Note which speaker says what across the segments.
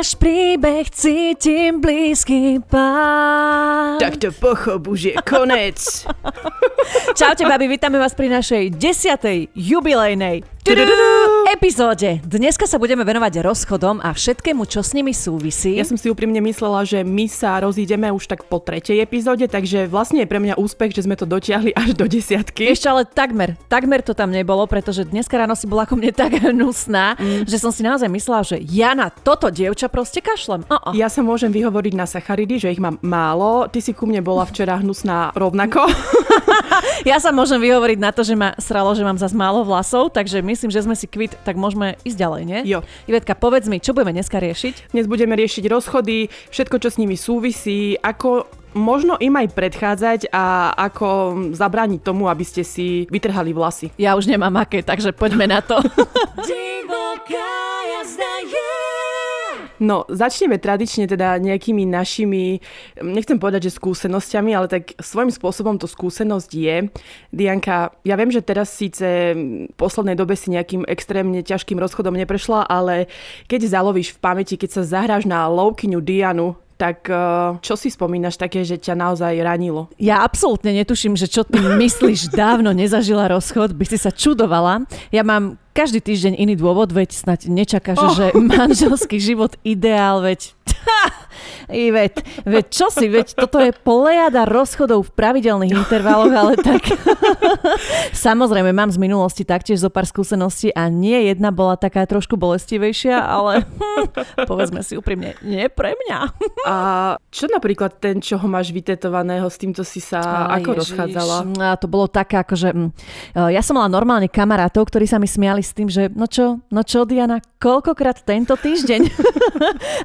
Speaker 1: náš príbeh cítim blízky pán.
Speaker 2: Tak to pochop, už je konec.
Speaker 1: Čaute, babi, vítame vás pri našej desiatej jubilejnej epizóde. Dneska sa budeme venovať rozchodom a všetkému, čo s nimi súvisí.
Speaker 2: Ja som si úprimne myslela, že my sa rozídeme už tak po tretej epizóde, takže vlastne je pre mňa úspech, že sme to dotiahli až do desiatky.
Speaker 1: Ešte ale takmer, takmer to tam nebolo, pretože dneska ráno si bola ako mne tak hnusná, mm. že som si naozaj myslela, že ja na toto dievča proste kašlem. Uh-uh.
Speaker 2: Ja sa môžem vyhovoriť na sacharidy, že ich mám málo. Ty si ku mne bola včera hnusná rovnako.
Speaker 1: ja sa môžem vyhovoriť na to, že ma sralo, že mám zase málo vlasov, takže myslím, že sme si kvit, tak môžeme ísť ďalej, nie?
Speaker 2: Jo.
Speaker 1: Ivetka, povedz mi, čo budeme dneska riešiť?
Speaker 2: Dnes budeme riešiť rozchody, všetko, čo s nimi súvisí, ako možno im aj predchádzať a ako zabrániť tomu, aby ste si vytrhali vlasy.
Speaker 1: Ja už nemám aké, takže poďme na to.
Speaker 2: No, začneme tradične teda nejakými našimi, nechcem povedať, že skúsenosťami, ale tak svojím spôsobom to skúsenosť je. Dianka, ja viem, že teraz síce v poslednej dobe si nejakým extrémne ťažkým rozchodom neprešla, ale keď zalovíš v pamäti, keď sa zahráš na lovkyňu Dianu, tak eh, čo si spomínaš také, že ťa naozaj ranilo?
Speaker 1: Ja absolútne netuším, že čo ty myslíš, dávno nezažila rozchod, by si sa čudovala. Ja mám každý týždeň iný dôvod, veď snať nečakáš, oh. že manželský život ideál, veď Ivet, veď čo si, veď toto je plejada rozchodov v pravidelných intervaloch, ale tak samozrejme mám z minulosti taktiež zo pár skúseností a nie jedna bola taká trošku bolestivejšia, ale hm, povedzme si úprimne, nie pre mňa.
Speaker 2: a čo napríklad ten, čo ho máš vytetovaného, s týmto si sa a, ako ježiš, rozchádzala?
Speaker 1: A to bolo také, akože hm, ja som mala normálne kamarátov, ktorí sa mi smiali s tým, že no čo, no čo Diana, koľkokrát tento týždeň?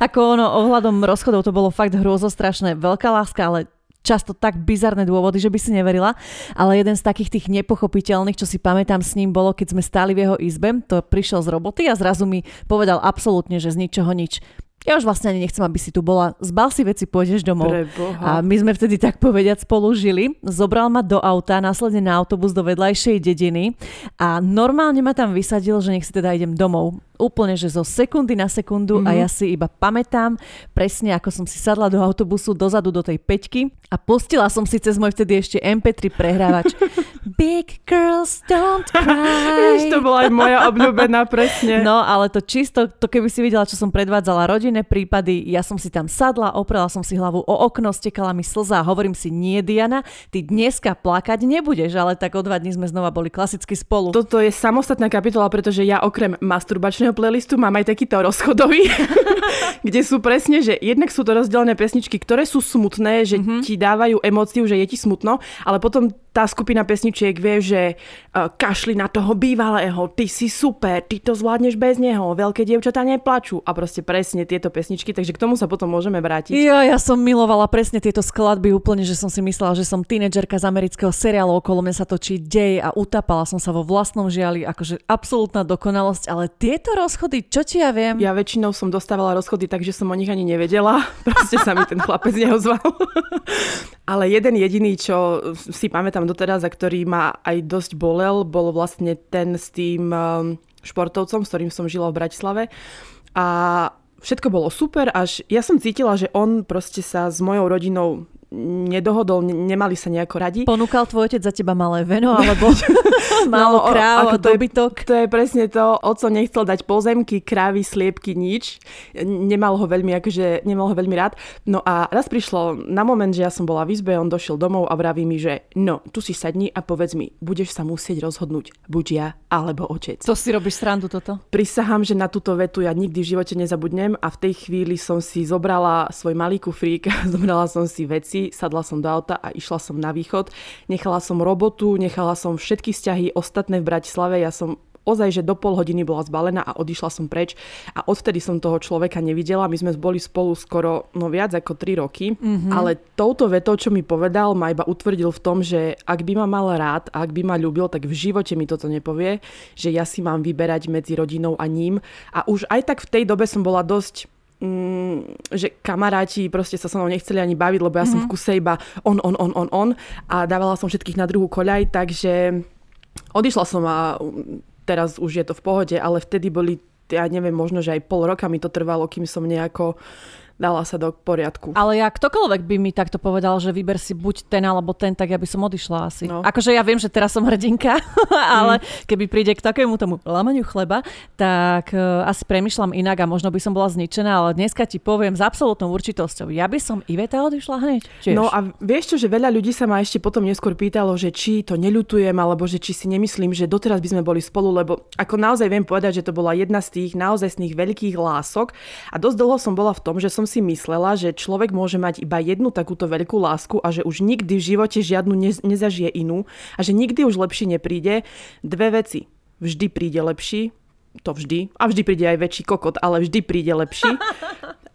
Speaker 1: ako ono ohľadom rozchodov to bolo fakt hrôzostrašné. Veľká láska, ale často tak bizarné dôvody, že by si neverila. Ale jeden z takých tých nepochopiteľných, čo si pamätám s ním, bolo, keď sme stáli v jeho izbe, to prišiel z roboty a zrazu mi povedal absolútne, že z ničoho nič ja už vlastne ani nechcem, aby si tu bola. Zbal si veci, pôjdeš domov.
Speaker 2: Preboha.
Speaker 1: A my sme vtedy tak povediať spolu žili. Zobral ma do auta, následne na autobus do vedľajšej dediny a normálne ma tam vysadil, že nech si teda idem domov úplne, že zo sekundy na sekundu mm-hmm. a mhm. ja si iba pamätám presne, ako som si sadla do autobusu dozadu do tej peťky a pustila som si cez môj vtedy ešte MP3 prehrávač Big girls don't cry.
Speaker 2: to bola aj moja obľúbená presne.
Speaker 1: No, ale to čisto, to keby si videla, čo som predvádzala rodinné prípady, ja som si tam sadla, oprela som si hlavu o okno, stekala mi slza a hovorím si, nie Diana, ty dneska plakať nebudeš, ale tak o dva dní sme znova boli klasicky spolu.
Speaker 2: Toto je samostatná kapitola, pretože ja okrem masturbačnej dnešného playlistu mám aj takýto rozchodový, kde sú presne, že jednak sú to rozdelené pesničky, ktoré sú smutné, že mm-hmm. ti dávajú emóciu, že je ti smutno, ale potom tá skupina pesničiek vie, že uh, kašli na toho bývalého, ty si super, ty to zvládneš bez neho, veľké dievčatá neplačú a proste presne tieto pesničky, takže k tomu sa potom môžeme vrátiť.
Speaker 1: Ja, ja som milovala presne tieto skladby úplne, že som si myslela, že som tínedžerka z amerického seriálu, okolo mňa sa točí dej a utapala som sa vo vlastnom žiali, akože absolútna dokonalosť, ale tieto rozchody, čo ti ja viem?
Speaker 2: Ja väčšinou som dostávala rozchody, takže som o nich ani nevedela, proste sa mi ten chlapec neozval. ale jeden jediný, čo si pamätám doteraz a ktorý ma aj dosť bolel, bol vlastne ten s tým um, športovcom, s ktorým som žila v Bratislave. A všetko bolo super, až ja som cítila, že on proste sa s mojou rodinou nedohodol, nemali sa nejako radi.
Speaker 1: Ponúkal tvoj otec za teba malé veno, alebo málo no, kráv a dobytok?
Speaker 2: To je, to je presne to, oco nechcel dať pozemky, krávy, sliepky, nič. Nemal ho veľmi, akože, nemal ho veľmi rád. No a raz prišlo na moment, že ja som bola v izbe, on došiel domov a vraví mi, že no, tu si sadni a povedz mi, budeš sa musieť rozhodnúť, buď ja alebo otec.
Speaker 1: To si robíš srandu toto?
Speaker 2: Prisahám, že na túto vetu ja nikdy v živote nezabudnem a v tej chvíli som si zobrala svoj malý kufrík, zobrala som si veci, sadla som do auta a išla som na východ. Nechala som robotu, nechala som všetky vzťahy ostatné v Bratislave. Ja som ozaj, že do pol hodiny bola zbalená a odišla som preč a odvtedy som toho človeka nevidela. My sme boli spolu skoro no viac ako 3 roky, mm-hmm. ale touto vetou, čo mi povedal, ma iba utvrdil v tom, že ak by ma mal rád, ak by ma ľúbil, tak v živote mi toto nepovie, že ja si mám vyberať medzi rodinou a ním. A už aj tak v tej dobe som bola dosť mm, že kamaráti proste sa so mnou nechceli ani baviť, lebo ja mm-hmm. som v mhm. kuse iba on, on, on, on, on a dávala som všetkých na druhú koľaj, takže odišla som a teraz už je to v pohode, ale vtedy boli ja neviem, možno, že aj pol roka mi to trvalo, kým som nejako dala sa do poriadku.
Speaker 1: Ale ja ktokoľvek by mi takto povedal, že vyber si buď ten alebo ten, tak ja by som odišla asi. No. Akože ja viem, že teraz som hrdinka, ale mm. keby príde k takému tomu lamaniu chleba, tak uh, asi premyšľam inak a možno by som bola zničená, ale dneska ti poviem s absolútnou určitosťou, ja by som Iveta odišla hneď. Tiež.
Speaker 2: No a vieš čo, že veľa ľudí sa ma ešte potom neskôr pýtalo, že či to neľutujem, alebo že či si nemyslím, že doteraz by sme boli spolu, lebo ako naozaj viem povedať, že to bola jedna z tých naozajstných veľkých lások a dosť dlho som bola v tom, že som som si myslela, že človek môže mať iba jednu takúto veľkú lásku a že už nikdy v živote žiadnu ne- nezažije inú a že nikdy už lepší nepríde. Dve veci. Vždy príde lepší, to vždy, a vždy príde aj väčší kokot, ale vždy príde lepší.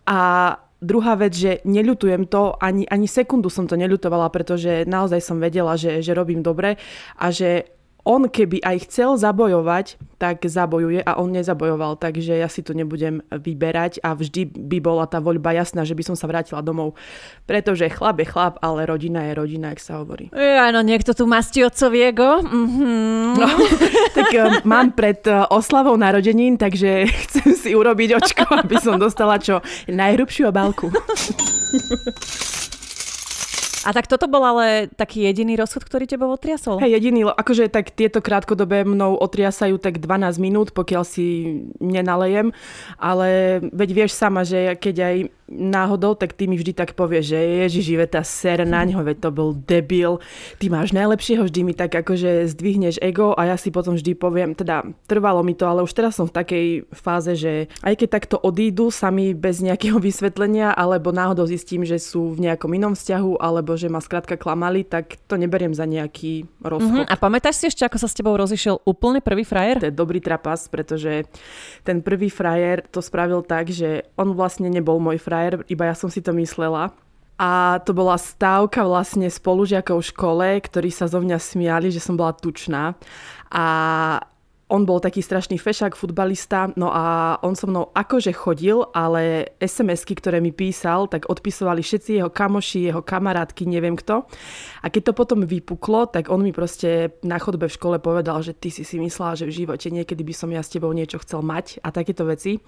Speaker 2: A druhá vec, že neľutujem to, ani, ani sekundu som to neľutovala, pretože naozaj som vedela, že, že robím dobre a že on keby aj chcel zabojovať, tak zabojuje a on nezabojoval, takže ja si to nebudem vyberať a vždy by bola tá voľba jasná, že by som sa vrátila domov. Pretože chlap je chlap, ale rodina je rodina, ak sa hovorí.
Speaker 1: Áno, niekto tu mastí otcoviego. Mm-hmm.
Speaker 2: No, tak uh, mám pred uh, oslavou narodenín, takže chcem si urobiť očko, aby som dostala čo najhrubšiu obálku.
Speaker 1: A tak toto bol ale taký jediný rozchod, ktorý teba otriasol?
Speaker 2: Hej, jediný, akože tak tieto krátkodobé mnou otriasajú tak 12 minút, pokiaľ si nenalejem, ale veď vieš sama, že keď aj náhodou, tak ty mi vždy tak povieš, že ježiš, tá ser na ňo, veď to bol debil, ty máš najlepšieho, vždy mi tak akože zdvihneš ego a ja si potom vždy poviem, teda trvalo mi to, ale už teraz som v takej fáze, že aj keď takto odídu sami bez nejakého vysvetlenia, alebo náhodou zistím, že sú v nejakom inom vzťahu, alebo že ma skrátka klamali, tak to neberiem za nejaký rozchod.
Speaker 1: Uh-huh. A pamätáš si ešte, ako sa s tebou rozišiel úplne prvý frajer?
Speaker 2: To je dobrý trapas, pretože ten prvý frajer to spravil tak, že on vlastne nebol môj frajer, iba ja som si to myslela. A to bola stávka vlastne spolužiakov v škole, ktorí sa zo mňa smiali, že som bola tučná. A on bol taký strašný fešák, futbalista, no a on so mnou akože chodil, ale SMS-ky, ktoré mi písal, tak odpisovali všetci jeho kamoši, jeho kamarátky, neviem kto. A keď to potom vypuklo, tak on mi proste na chodbe v škole povedal, že ty si si myslela, že v živote niekedy by som ja s tebou niečo chcel mať a takéto veci.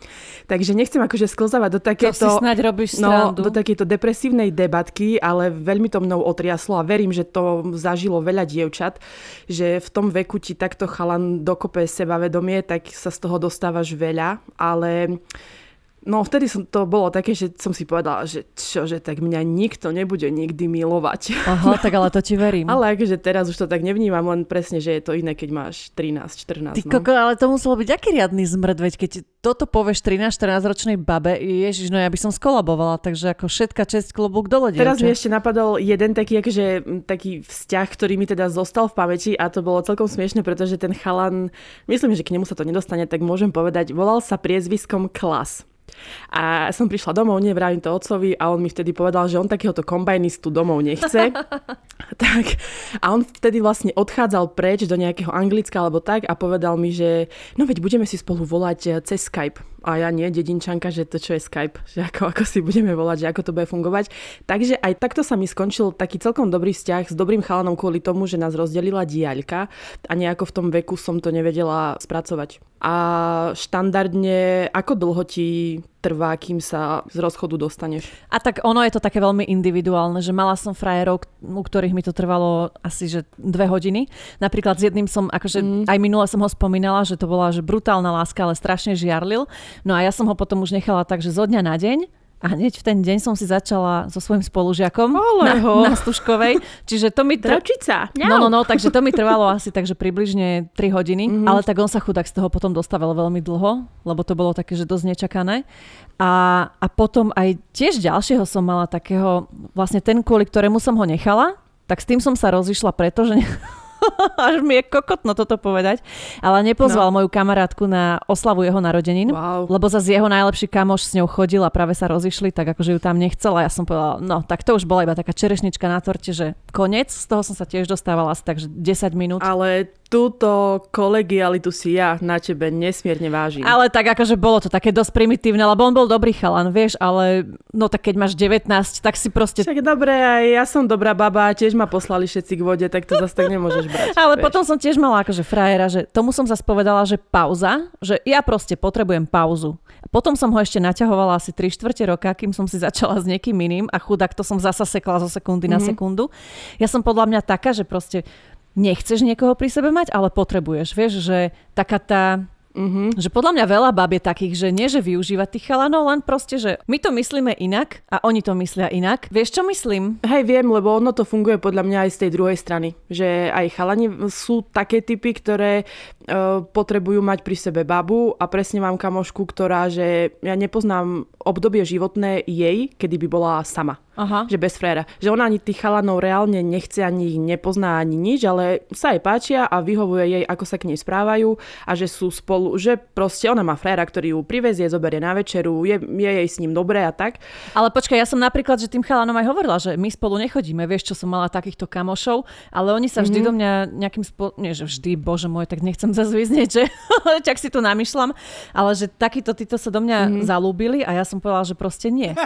Speaker 2: Takže nechcem akože sklzávať do takéto...
Speaker 1: To si snáď robíš
Speaker 2: no, do takéto depresívnej debatky, ale veľmi to mnou otriaslo a verím, že to zažilo veľa dievčat, že v tom veku ti takto chalan dokope sebavedomie, tak sa z toho dostávaš veľa, ale No vtedy som, to bolo také, že som si povedala, že čo, že tak mňa nikto nebude nikdy milovať.
Speaker 1: Aha, tak ale to ti verím.
Speaker 2: ale akože teraz už to tak nevnímam, len presne, že je to iné, keď máš 13, 14.
Speaker 1: Ty no. koko, ale to muselo byť aký riadny zmrd, veď keď toto povieš 13-14 ročnej babe, ježiš, no ja by som skolabovala, takže ako všetka česť klobúk dole.
Speaker 2: Teraz mi ešte napadol jeden taký, akože, taký vzťah, ktorý mi teda zostal v pamäti a to bolo celkom smiešne, pretože ten chalan, myslím, že k nemu sa to nedostane, tak môžem povedať, volal sa priezviskom Klas. A som prišla domov, nevrávim to otcovi a on mi vtedy povedal, že on takéhoto kombajnistu domov nechce. tak, a on vtedy vlastne odchádzal preč do nejakého Anglicka alebo tak a povedal mi, že no veď budeme si spolu volať eh, cez Skype. A ja nie, dedinčanka, že to čo je Skype, že ako, ako si budeme volať, že ako to bude fungovať. Takže aj takto sa mi skončil taký celkom dobrý vzťah s dobrým chalanom kvôli tomu, že nás rozdelila diaľka a nejako v tom veku som to nevedela spracovať. A štandardne, ako dlho ti trvá, kým sa z rozchodu dostaneš?
Speaker 1: A tak ono je to také veľmi individuálne, že mala som frajerov, u ktorých mi to trvalo asi že dve hodiny. Napríklad s jedným som, akože mm. aj minule som ho spomínala, že to bola že brutálna láska, ale strašne žiarlil. No a ja som ho potom už nechala tak, že zo dňa na deň a hneď v ten deň som si začala so svojím spolužiakom na, na Stužkovej. Čiže to mi...
Speaker 2: Tr...
Speaker 1: No, no, no, takže to mi trvalo asi takže približne 3 hodiny, mm-hmm. ale tak on sa chudák z toho potom dostával veľmi dlho, lebo to bolo také, že dosť nečakané. A, a potom aj tiež ďalšieho som mala takého, vlastne ten, kvôli ktorému som ho nechala, tak s tým som sa rozišla, pretože Až mi je kokotno toto povedať. Ale nepozval no. moju kamarátku na oslavu jeho narodenín,
Speaker 2: wow.
Speaker 1: lebo zase jeho najlepší kamoš s ňou chodil a práve sa rozišli, tak akože ju tam nechcela. Ja som povedala, no tak to už bola iba taká čerešnička na torte, že koniec. Z toho som sa tiež dostávala asi takže 10 minút.
Speaker 2: Ale túto kolegialitu si ja na tebe nesmierne vážim.
Speaker 1: Ale tak akože bolo to také dosť primitívne, lebo on bol dobrý chalan, vieš, ale no tak keď máš 19, tak si proste...
Speaker 2: Však dobre, aj ja som dobrá baba, tiež ma poslali všetci k vode, tak to zase tak nemôžeš brať.
Speaker 1: ale
Speaker 2: vieš.
Speaker 1: potom som tiež mala akože frajera, že tomu som zase povedala, že pauza, že ja proste potrebujem pauzu. Potom som ho ešte naťahovala asi 3 čtvrte roka, kým som si začala s niekým iným a chudák to som zasa sekla zo sekundy mm-hmm. na mhm. sekundu. Ja som podľa mňa taká, že proste nechceš niekoho pri sebe mať, ale potrebuješ. Vieš, že taká tá Mm-hmm. Že podľa mňa veľa bab je takých, že nie, že využíva tých chalanov, len proste, že my to myslíme inak a oni to myslia inak. Vieš, čo myslím?
Speaker 2: Hej, viem, lebo ono to funguje podľa mňa aj z tej druhej strany. Že aj chalani sú také typy, ktoré potrebujú mať pri sebe babu a presne mám kamošku, ktorá, že ja nepoznám obdobie životné jej, kedy by bola sama. Aha. že bez fréra. Že ona ani tých chalanov reálne nechce, ani ich nepozná, ani nič, ale sa jej páčia a vyhovuje jej, ako sa k nej správajú a že sú spolu, že proste ona má fréra, ktorý ju privezie, zoberie na večeru, je, je jej s ním dobré a tak.
Speaker 1: Ale počkaj, ja som napríklad, že tým chalanom aj hovorila, že my spolu nechodíme, vieš, čo som mala takýchto kamošov, ale oni sa vždy mm-hmm. do mňa nejakým spôsobom, nie že vždy, bože môj, tak nechcem zazviznieť, že čak si to namýšľam, ale že takýto títo sa do mňa mm-hmm. zalúbili a ja som povedala, že proste nie.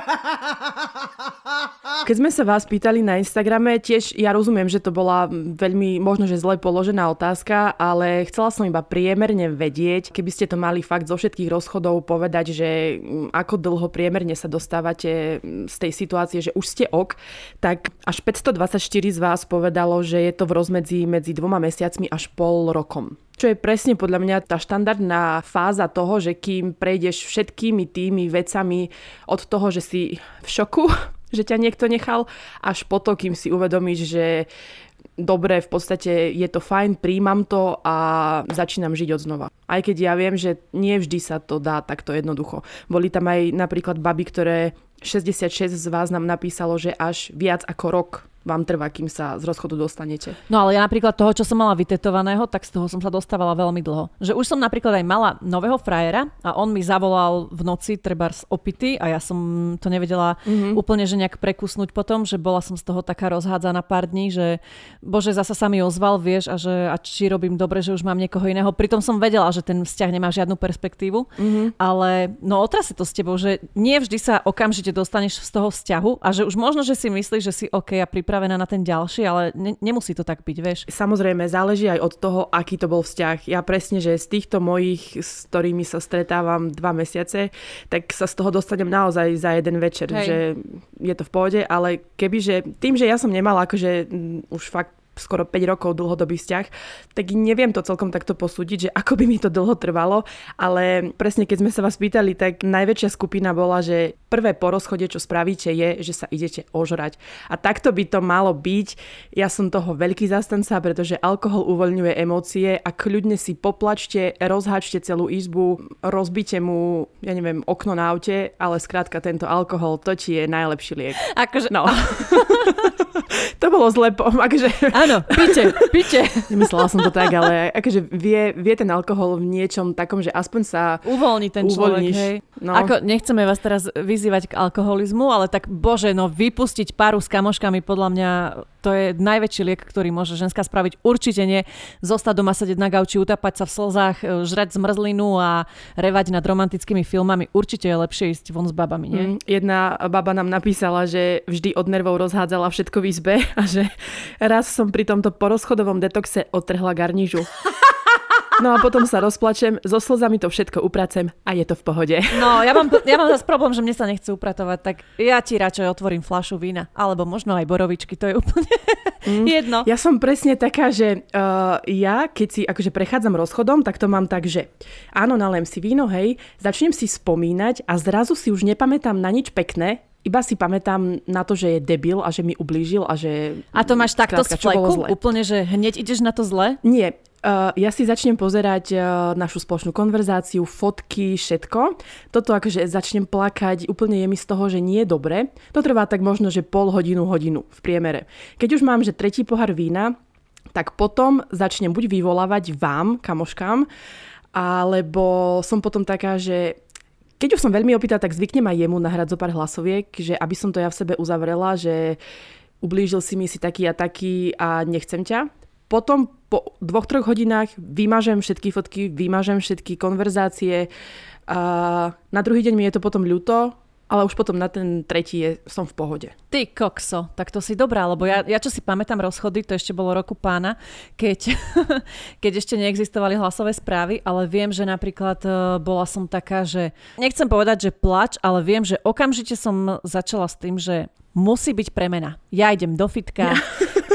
Speaker 2: Keď sme sa vás pýtali na Instagrame, tiež ja rozumiem, že to bola veľmi možno, že zle položená otázka, ale chcela som iba priemerne vedieť, keby ste to mali fakt zo všetkých rozchodov povedať, že mm, ako dlho priemerne sa dostávate mm, z tej situácie, že už ste ok, tak až 524 z vás povedalo, že je to v rozmedzi medzi dvoma mesiacmi až pol rokom. Čo je presne podľa mňa tá štandardná fáza toho, že kým prejdeš všetkými tými vecami od toho, že si v šoku, že ťa niekto nechal, až po to, kým si uvedomíš, že dobre, v podstate je to fajn, príjmam to a začínam žiť od znova. Aj keď ja viem, že nie vždy sa to dá takto jednoducho. Boli tam aj napríklad baby, ktoré 66 z vás nám napísalo, že až viac ako rok vám trvá, kým sa z rozchodu dostanete.
Speaker 1: No ale ja napríklad toho, čo som mala vytetovaného, tak z toho som sa dostávala veľmi dlho. Že už som napríklad aj mala nového frajera a on mi zavolal v noci treba z opity a ja som to nevedela mm-hmm. úplne že nejak prekusnúť potom, že bola som z toho taká rozhádzaná pár dní, že bože, zasa sa mi ozval, vieš, a že a či robím dobre, že už mám niekoho iného. Pritom som vedela, že ten vzťah nemá žiadnu perspektívu, mm-hmm. ale no otrase to s tebou, že nie vždy sa okamžite dostaneš z toho vzťahu a že už možno, že si myslíš, že si OK a pripravený pripravená na ten ďalší, ale ne, nemusí to tak byť, vieš.
Speaker 2: Samozrejme, záleží aj od toho, aký to bol vzťah. Ja presne, že z týchto mojich, s ktorými sa stretávam dva mesiace, tak sa z toho dostanem naozaj za jeden večer, Hej. že je to v pohode, ale kebyže tým, že ja som nemala akože už fakt skoro 5 rokov dlhodobý vzťah, tak neviem to celkom takto posúdiť, že ako by mi to dlho trvalo, ale presne keď sme sa vás pýtali, tak najväčšia skupina bola, že prvé po rozchode, čo spravíte, je, že sa idete ožrať. A takto by to malo byť. Ja som toho veľký zastanca, pretože alkohol uvoľňuje emócie a kľudne si poplačte, rozháčte celú izbu, rozbite mu, ja neviem, okno na aute, ale skrátka tento alkohol, to ti je najlepší liek.
Speaker 1: Akože...
Speaker 2: No. to bolo zle. Akože...
Speaker 1: Áno, pite, pite.
Speaker 2: Nemyslela som to tak, ale akože vie, vie ten alkohol v niečom takom, že aspoň sa
Speaker 1: uvoľní ten človek, hej. No. Ako nechceme vás teraz vyzývať k alkoholizmu, ale tak bože, no vypustiť paru s kamoškami podľa mňa to je najväčší liek, ktorý môže ženská spraviť. Určite nie zostať doma sedieť na gauči, utapať sa v slzách, e, žrať zmrzlinu a revať nad romantickými filmami. Určite je lepšie ísť von s babami, nie? Mm,
Speaker 2: jedna baba nám napísala, že vždy od nervov rozhádzala všetko v izbe a že raz som pri tomto porozchodovom detoxe odtrhla garnižu. No a potom sa rozplačem, so slzami to všetko upracem a je to v pohode.
Speaker 1: No, ja mám, ja mám zase problém, že mne sa nechce upratovať, tak ja ti radšej otvorím flašu vína, alebo možno aj borovičky, to je úplne mm. jedno.
Speaker 2: Ja som presne taká, že uh, ja, keď si akože prechádzam rozchodom, tak to mám tak, že áno, nalem si víno, hej, začnem si spomínať a zrazu si už nepamätám na nič pekné, iba si pamätám na to, že je debil a že mi ublížil a že...
Speaker 1: A to máš takto z fleku? Úplne, že hneď ideš na to zle?
Speaker 2: Nie. Uh, ja si začnem pozerať uh, našu spoločnú konverzáciu, fotky, všetko. Toto akože začnem plakať, úplne je mi z toho, že nie je dobre. To trvá tak možno, že pol hodinu, hodinu v priemere. Keď už mám, že tretí pohár vína, tak potom začnem buď vyvolávať vám, kamoškám, alebo som potom taká, že keď už som veľmi opýta, tak zvyknem aj jemu nahrať zo pár hlasoviek, že aby som to ja v sebe uzavrela, že ublížil si mi si taký a taký a nechcem ťa. Potom po dvoch, troch hodinách vymažem všetky fotky, vymažem všetky konverzácie a na druhý deň mi je to potom ľúto, ale už potom na ten tretí je, som v pohode.
Speaker 1: Ty kokso, tak to si dobrá, lebo ja, ja čo si pamätám rozchody, to ešte bolo roku pána, keď, keď ešte neexistovali hlasové správy, ale viem, že napríklad uh, bola som taká, že nechcem povedať, že plač, ale viem, že okamžite som začala s tým, že musí byť premena. Ja idem do fitka.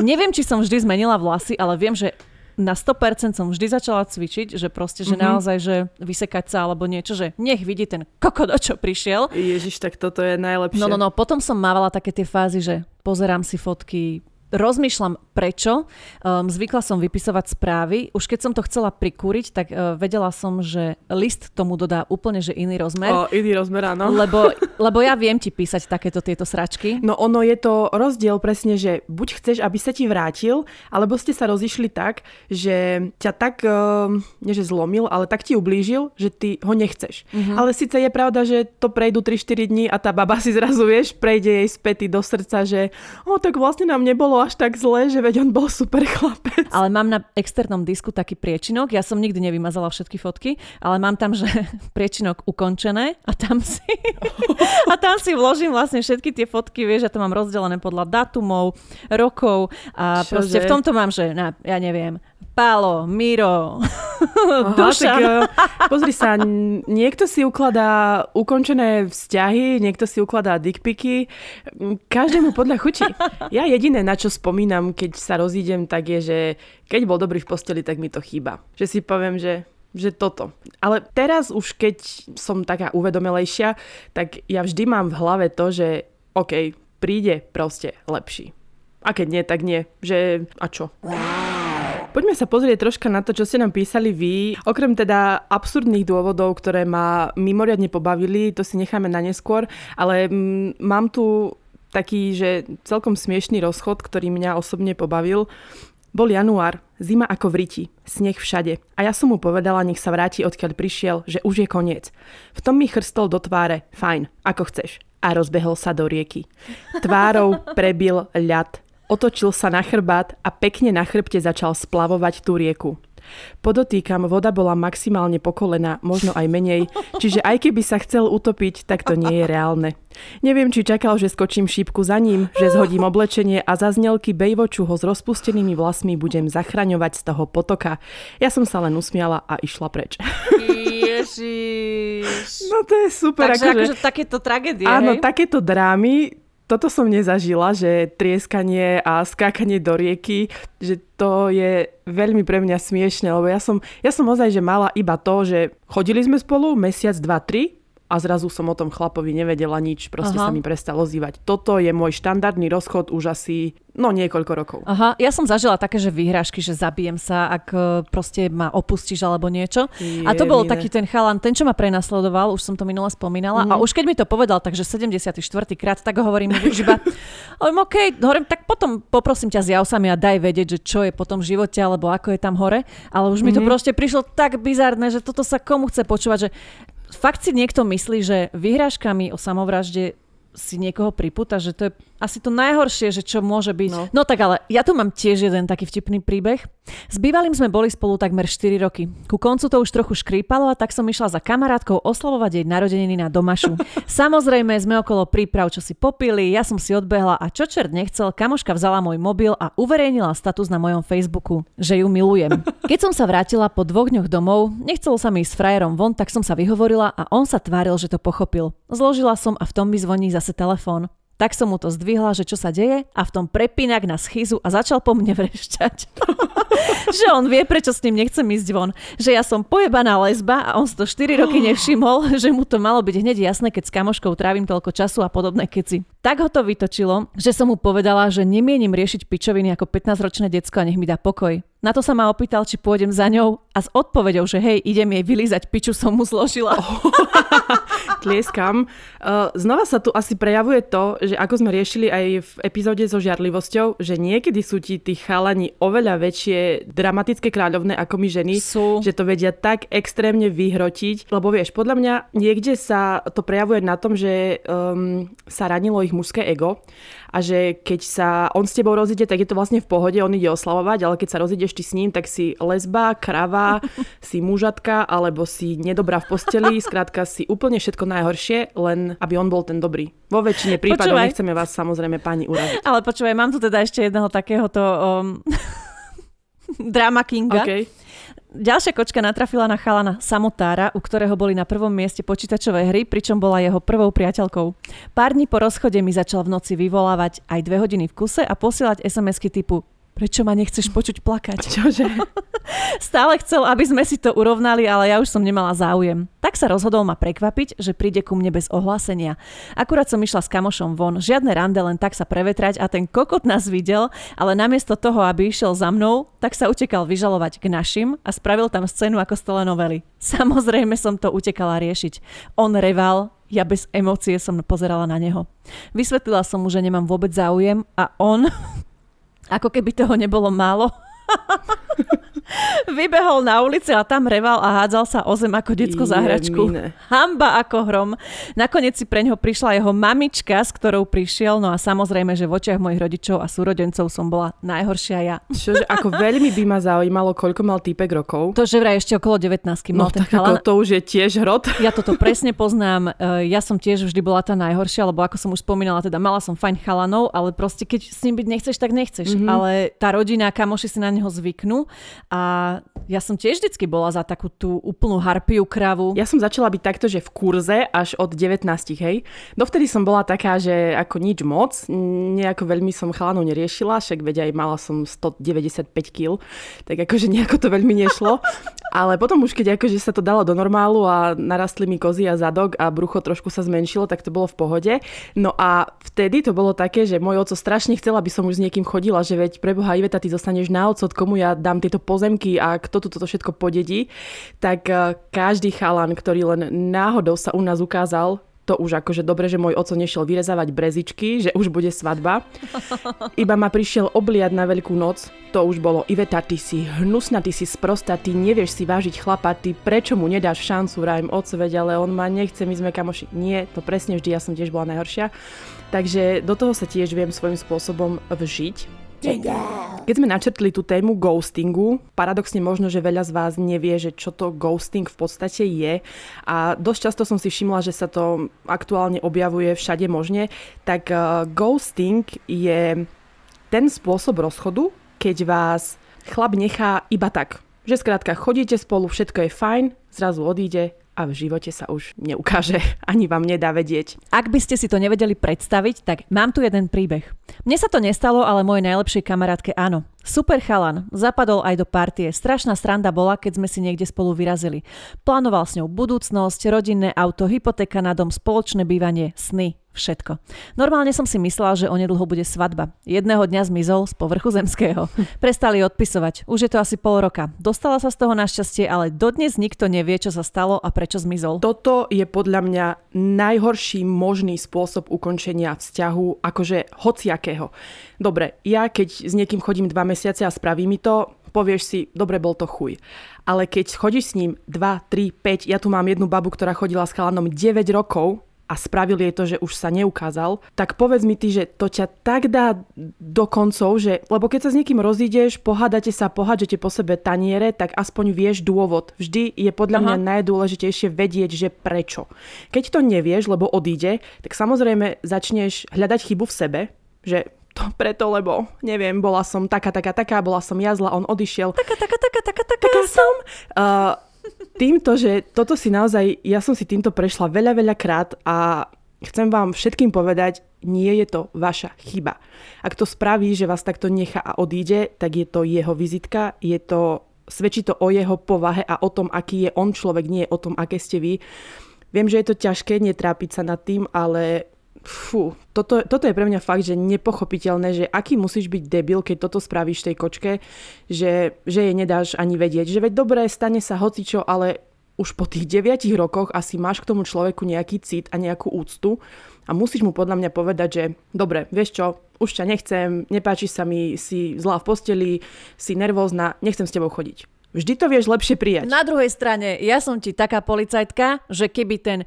Speaker 1: Neviem, či som vždy zmenila vlasy, ale viem, že na 100% som vždy začala cvičiť, že proste, že mm-hmm. naozaj, že vysekať sa alebo niečo, že nech vidí ten kokodo, čo prišiel.
Speaker 2: Ježiš, tak toto je najlepšie.
Speaker 1: No, no, no, potom som mávala také tie fázy, že pozerám si fotky, rozmýšľam prečo. Um, zvykla som vypisovať správy. Už keď som to chcela prikúriť, tak uh, vedela som, že list tomu dodá úplne že iný rozmer.
Speaker 2: O, iný rozmer, áno.
Speaker 1: Lebo, lebo ja viem ti písať takéto tieto sračky.
Speaker 2: No ono je to rozdiel presne, že buď chceš, aby sa ti vrátil, alebo ste sa rozišli tak, že ťa tak, uh, nie že zlomil, ale tak ti ublížil, že ty ho nechceš. Mm-hmm. Ale síce je pravda, že to prejdú 3-4 dní a tá baba si zrazu, vieš, prejde jej späty do srdca, že o, tak vlastne nám nebolo až tak zle, že veď on bol super chlapec.
Speaker 1: Ale mám na externom disku taký priečinok, ja som nikdy nevymazala všetky fotky, ale mám tam, že priečinok ukončené a tam si, a tam si vložím vlastne všetky tie fotky, vieš, ja to mám rozdelené podľa datumov, rokov a Čože? proste v tomto mám, že na, ja neviem, Pálo, Miro, Aha, Dušan. Tak,
Speaker 2: uh, pozri sa, niekto si ukladá ukončené vzťahy, niekto si ukladá dickpiky, každému podľa chuti. Ja jediné, na čo spomínam, keď sa rozídem, tak je, že keď bol dobrý v posteli, tak mi to chýba. Že si poviem, že že toto. Ale teraz už keď som taká uvedomelejšia, tak ja vždy mám v hlave to, že OK, príde proste lepší. A keď nie, tak nie. Že a čo? Wow. Poďme sa pozrieť troška na to, čo ste nám písali vy. Okrem teda absurdných dôvodov, ktoré ma mimoriadne pobavili, to si necháme na neskôr, ale m, mm, mám tu taký, že celkom smiešný rozchod, ktorý mňa osobne pobavil. Bol január, zima ako v riti, sneh všade. A ja som mu povedala, nech sa vráti odkiaľ prišiel, že už je koniec. V tom mi chrstol do tváre, fajn, ako chceš. A rozbehol sa do rieky. Tvárou prebil ľad Otočil sa na chrbát a pekne na chrbte začal splavovať tú rieku. Podotýkam, voda bola maximálne po kolena, možno aj menej, čiže aj keby sa chcel utopiť, tak to nie je reálne. Neviem, či čakal, že skočím šípku za ním, že zhodím oblečenie a za znelky bejvoču ho s rozpustenými vlasmi budem zachraňovať z toho potoka. Ja som sa len usmiala a išla preč.
Speaker 1: Ježiš.
Speaker 2: No to je super.
Speaker 1: Takže akože, akože takéto tragédie,
Speaker 2: Áno, hej? takéto drámy toto som nezažila, že trieskanie a skákanie do rieky, že to je veľmi pre mňa smiešne, lebo ja som, ja som ozaj, že mala iba to, že chodili sme spolu mesiac, dva, tri a zrazu som o tom chlapovi nevedela nič, proste Aha. sa mi prestalo ozývať. Toto je môj štandardný rozchod už asi, no niekoľko rokov.
Speaker 1: Aha, ja som zažila také, že výhražky, že zabijem sa, ak e, proste ma opustíš alebo niečo. Je, a to bol mine. taký ten chalan, ten, čo ma prenasledoval, už som to minule spomínala. Mm. A už keď mi to povedal, takže 74. krát, tak ho hovorím už iba, hovorím, OK, hovorím, tak potom poprosím ťa zjav sa mi a daj vedieť, že čo je potom v živote, alebo ako je tam hore. Ale už mi mm-hmm. to mhm. proste prišlo tak bizarné, že toto sa komu chce počúvať, že fakt si niekto myslí, že vyhrážkami o samovražde si niekoho pripúta, že to je asi to najhoršie, že čo môže byť. No. no tak ale ja tu mám tiež jeden taký vtipný príbeh. S bývalým sme boli spolu takmer 4 roky. Ku koncu to už trochu škrípalo a tak som išla za kamarátkou oslavovať jej narodeniny na domašu. Samozrejme sme okolo príprav, čo si popili, ja som si odbehla a čo čert nechcel, kamoška vzala môj mobil a uverejnila status na mojom Facebooku, že ju milujem. Keď som sa vrátila po dvoch dňoch domov, nechcelo sa mi s frajerom von, tak som sa vyhovorila a on sa tváril, že to pochopil. Zložila som a v tom mi zvoní zase telefón. Tak som mu to zdvihla, že čo sa deje a v tom prepínak na schizu a začal po mne vrešťať. že on vie, prečo s ním nechcem ísť von. Že ja som pojebaná lesba a on si to 4 roky nevšimol, že mu to malo byť hneď jasné, keď s kamoškou trávim toľko času a podobné keci. Tak ho to vytočilo, že som mu povedala, že nemienim riešiť pičoviny ako 15-ročné decko a nech mi dá pokoj. Na to sa ma opýtal, či pôjdem za ňou a s odpovedou, že hej, idem jej vylízať piču, som mu zložila.
Speaker 2: Tlieskam. Uh, znova sa tu asi prejavuje to, že ako sme riešili aj v epizóde so žiarlivosťou, že niekedy sú ti tí chalani oveľa väčšie dramatické kráľovné ako my ženy,
Speaker 1: sú.
Speaker 2: že to vedia tak extrémne vyhrotiť, lebo vieš, podľa mňa niekde sa to prejavuje na tom, že um, sa ranilo ich mužské ego a že keď sa on s tebou rozíde, tak je to vlastne v pohode, on ide oslavovať, ale keď sa rozídeš ty s ním, tak si lesba, krava, si mužatka alebo si nedobrá v posteli, skrátka si úplne všetko najhoršie, len aby on bol ten dobrý. Vo väčšine prípadov počúvaj. nechceme vás samozrejme pani uraziť.
Speaker 1: Ale počúvaj, mám tu teda ešte jedného takéhoto um, drama kinga. Okay. Ďalšia kočka natrafila na chalana Samotára, u ktorého boli na prvom mieste počítačové hry, pričom bola jeho prvou priateľkou. Pár dní po rozchode mi začal v noci vyvolávať aj dve hodiny v kuse a posielať SMS-ky typu prečo ma nechceš počuť plakať?
Speaker 2: Čože?
Speaker 1: Stále chcel, aby sme si to urovnali, ale ja už som nemala záujem. Tak sa rozhodol ma prekvapiť, že príde ku mne bez ohlásenia. Akurát som išla s kamošom von, žiadne rande, len tak sa prevetrať a ten kokot nás videl, ale namiesto toho, aby išiel za mnou, tak sa utekal vyžalovať k našim a spravil tam scénu ako z telenovely. Samozrejme som to utekala riešiť. On reval, ja bez emócie som pozerala na neho. Vysvetlila som mu, že nemám vôbec záujem a on ako keby toho nebolo málo. Vybehol na ulici a tam reval a hádzal sa o zem ako detsko za hračku. Hamba ako hrom. Nakoniec si pre ňo prišla jeho mamička, s ktorou prišiel, no a samozrejme, že v očiach mojich rodičov a súrodencov som bola najhoršia ja.
Speaker 2: Čože ako veľmi by ma zaujímalo, koľko mal týpek rokov.
Speaker 1: To, že vraj ešte okolo 19 mal no, ten tak
Speaker 2: chalan. To už je tiež hrot.
Speaker 1: Ja toto presne poznám. E, ja som tiež vždy bola tá najhoršia, lebo ako som už spomínala, teda mala som fajn chalanov, ale proste keď s ním byť nechceš, tak nechceš. Mm-hmm. Ale tá rodina, kamoši si na neho zvyknú a ja som tiež vždycky bola za takú tú úplnú harpiu kravu.
Speaker 2: Ja som začala byť takto, že v kurze až od 19, hej. Dovtedy som bola taká, že ako nič moc, nejako veľmi som chalanov neriešila, však veď aj mala som 195 kg, tak akože nejako to veľmi nešlo. Ale potom už keď akože sa to dalo do normálu a narastli mi kozy a zadok a brucho trošku sa zmenšilo, tak to bolo v pohode. No a vtedy to bolo také, že môj oco strašne chcel, aby som už s niekým chodila, že veď preboha Iveta, ty zostaneš na oco, komu ja dám tieto pozemky a kto tu toto všetko podedí, tak eh, každý chalan, ktorý len náhodou sa u nás ukázal, to už akože dobre, že môj oco nešiel vyrezávať brezičky, že už bude svadba. Iba ma prišiel obliad na veľkú noc, to už bolo Iveta, ty si hnusná, ty si sprostá, ty nevieš si vážiť chlapa, ty prečo mu nedáš šancu, rájem oco, veď, ale on ma nechce, my sme kamoši. Nie, to presne vždy, ja som tiež bola najhoršia. Takže do toho sa tiež viem svojím spôsobom vžiť keď sme načrtli tú tému ghostingu, paradoxne možno, že veľa z vás nevie, že čo to ghosting v podstate je. A dosť často som si všimla, že sa to aktuálne objavuje všade možne, tak uh, ghosting je ten spôsob rozchodu, keď vás chlap nechá iba tak. Že skrátka chodíte spolu, všetko je fajn, zrazu odíde a v živote sa už neukáže, ani vám nedá vedieť.
Speaker 1: Ak by ste si to nevedeli predstaviť, tak mám tu jeden príbeh. Mne sa to nestalo, ale mojej najlepšej kamarátke áno. Super chalan, zapadol aj do partie. Strašná sranda bola, keď sme si niekde spolu vyrazili. Plánoval s ňou budúcnosť, rodinné auto, hypotéka na dom, spoločné bývanie, sny, všetko. Normálne som si myslela, že onedlho bude svadba. Jedného dňa zmizol z povrchu zemského. Prestali odpisovať. Už je to asi pol roka. Dostala sa z toho našťastie, ale dodnes nikto nevie, čo sa stalo a prečo zmizol.
Speaker 2: Toto je podľa mňa najhorší možný spôsob ukončenia vzťahu, akože hociakého. Dobre, ja keď s niekým chodím dva mesiace a spraví mi to, povieš si, dobre, bol to chuj. Ale keď chodíš s ním 2, 3, 5, ja tu mám jednu babu, ktorá chodila s chalanom 9 rokov, a spravil jej to, že už sa neukázal, tak povedz mi ty, že to ťa tak dá do koncov, že, lebo keď sa s niekým rozídeš, pohádate sa, pohádžete po sebe taniere, tak aspoň vieš dôvod. Vždy je podľa Aha. mňa najdôležitejšie vedieť, že prečo. Keď to nevieš, lebo odíde, tak samozrejme začneš hľadať chybu v sebe, že to preto, lebo neviem, bola som taká, taká, taká, bola som jazla, on odišiel.
Speaker 1: Taká, taká, taká, taká, taká, taká som.
Speaker 2: Uh, týmto, že toto si naozaj, ja som si týmto prešla veľa, veľa krát a chcem vám všetkým povedať, nie je to vaša chyba. Ak to spraví, že vás takto nechá a odíde, tak je to jeho vizitka, je to, svedčí to o jeho povahe a o tom, aký je on človek, nie o tom, aké ste vy. Viem, že je to ťažké netrápiť sa nad tým, ale fú, toto, toto je pre mňa fakt, že nepochopiteľné, že aký musíš byť debil, keď toto spravíš tej kočke, že, že jej nedáš ani vedieť. Že veď dobré, stane sa hocičo, ale už po tých 9 rokoch asi máš k tomu človeku nejaký cit a nejakú úctu a musíš mu podľa mňa povedať, že dobre, vieš čo, už ťa nechcem, nepáči sa mi, si zlá v posteli, si nervózna, nechcem s tebou chodiť. Vždy to vieš lepšie prijať.
Speaker 1: Na druhej strane, ja som ti taká policajtka, že keby ten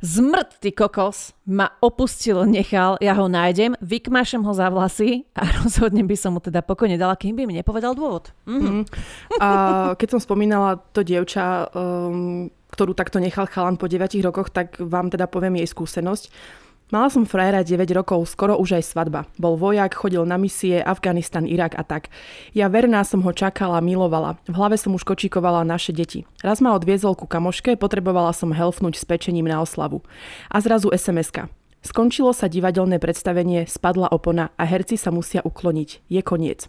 Speaker 1: Zmrt, ty kokos, ma opustil, nechal, ja ho nájdem, vykmášem ho za vlasy a rozhodne by som mu teda pokojne dala, kým by mi nepovedal dôvod.
Speaker 2: Mm-hmm. A keď som spomínala to dievča, um, ktorú takto nechal chalan po 9 rokoch, tak vám teda poviem jej skúsenosť. Mala som frajera 9 rokov, skoro už aj svadba. Bol vojak, chodil na misie, Afganistan, Irak a tak. Ja verná som ho čakala, milovala. V hlave som už kočíkovala naše deti. Raz ma odviezol ku kamoške, potrebovala som helfnúť s pečením na oslavu. A zrazu SMS-ka. Skončilo sa divadelné predstavenie, spadla opona a herci sa musia ukloniť. Je koniec.